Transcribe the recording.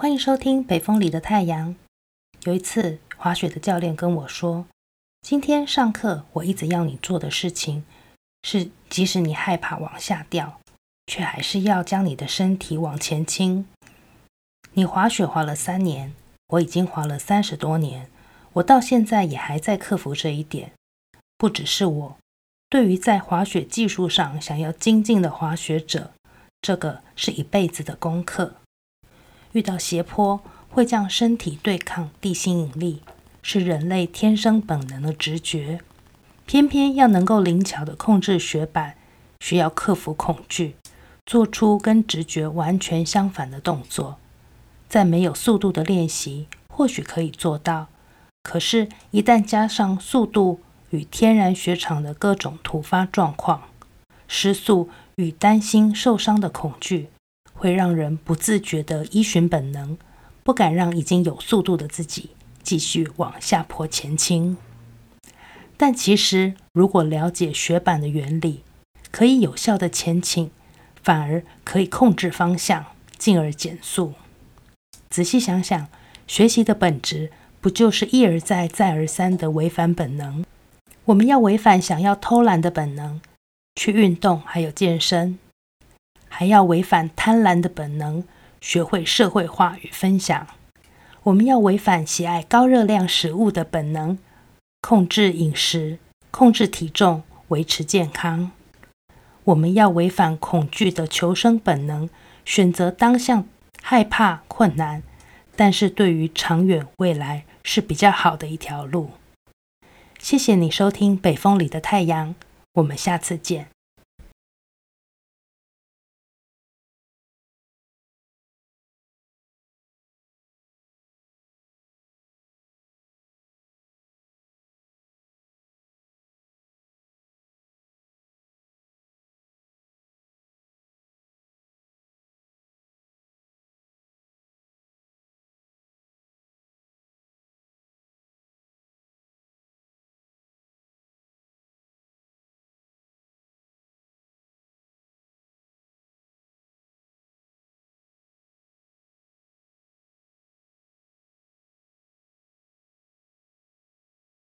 欢迎收听《北风里的太阳》。有一次，滑雪的教练跟我说：“今天上课，我一直要你做的事情是，即使你害怕往下掉，却还是要将你的身体往前倾。你滑雪滑了三年，我已经滑了三十多年，我到现在也还在克服这一点。不只是我。”对于在滑雪技术上想要精进的滑雪者，这个是一辈子的功课。遇到斜坡，会将身体对抗地心引力，是人类天生本能的直觉。偏偏要能够灵巧地控制雪板，需要克服恐惧，做出跟直觉完全相反的动作。在没有速度的练习，或许可以做到，可是，一旦加上速度，与天然雪场的各种突发状况、失速与担心受伤的恐惧，会让人不自觉地依循本能，不敢让已经有速度的自己继续往下坡前倾。但其实，如果了解雪板的原理，可以有效地前倾，反而可以控制方向，进而减速。仔细想想，学习的本质不就是一而再、再而三地违反本能？我们要违反想要偷懒的本能，去运动还有健身，还要违反贪婪的本能，学会社会化与分享。我们要违反喜爱高热量食物的本能，控制饮食，控制体重，维持健康。我们要违反恐惧的求生本能，选择当下害怕困难，但是对于长远未来是比较好的一条路。谢谢你收听《北风里的太阳》，我们下次见。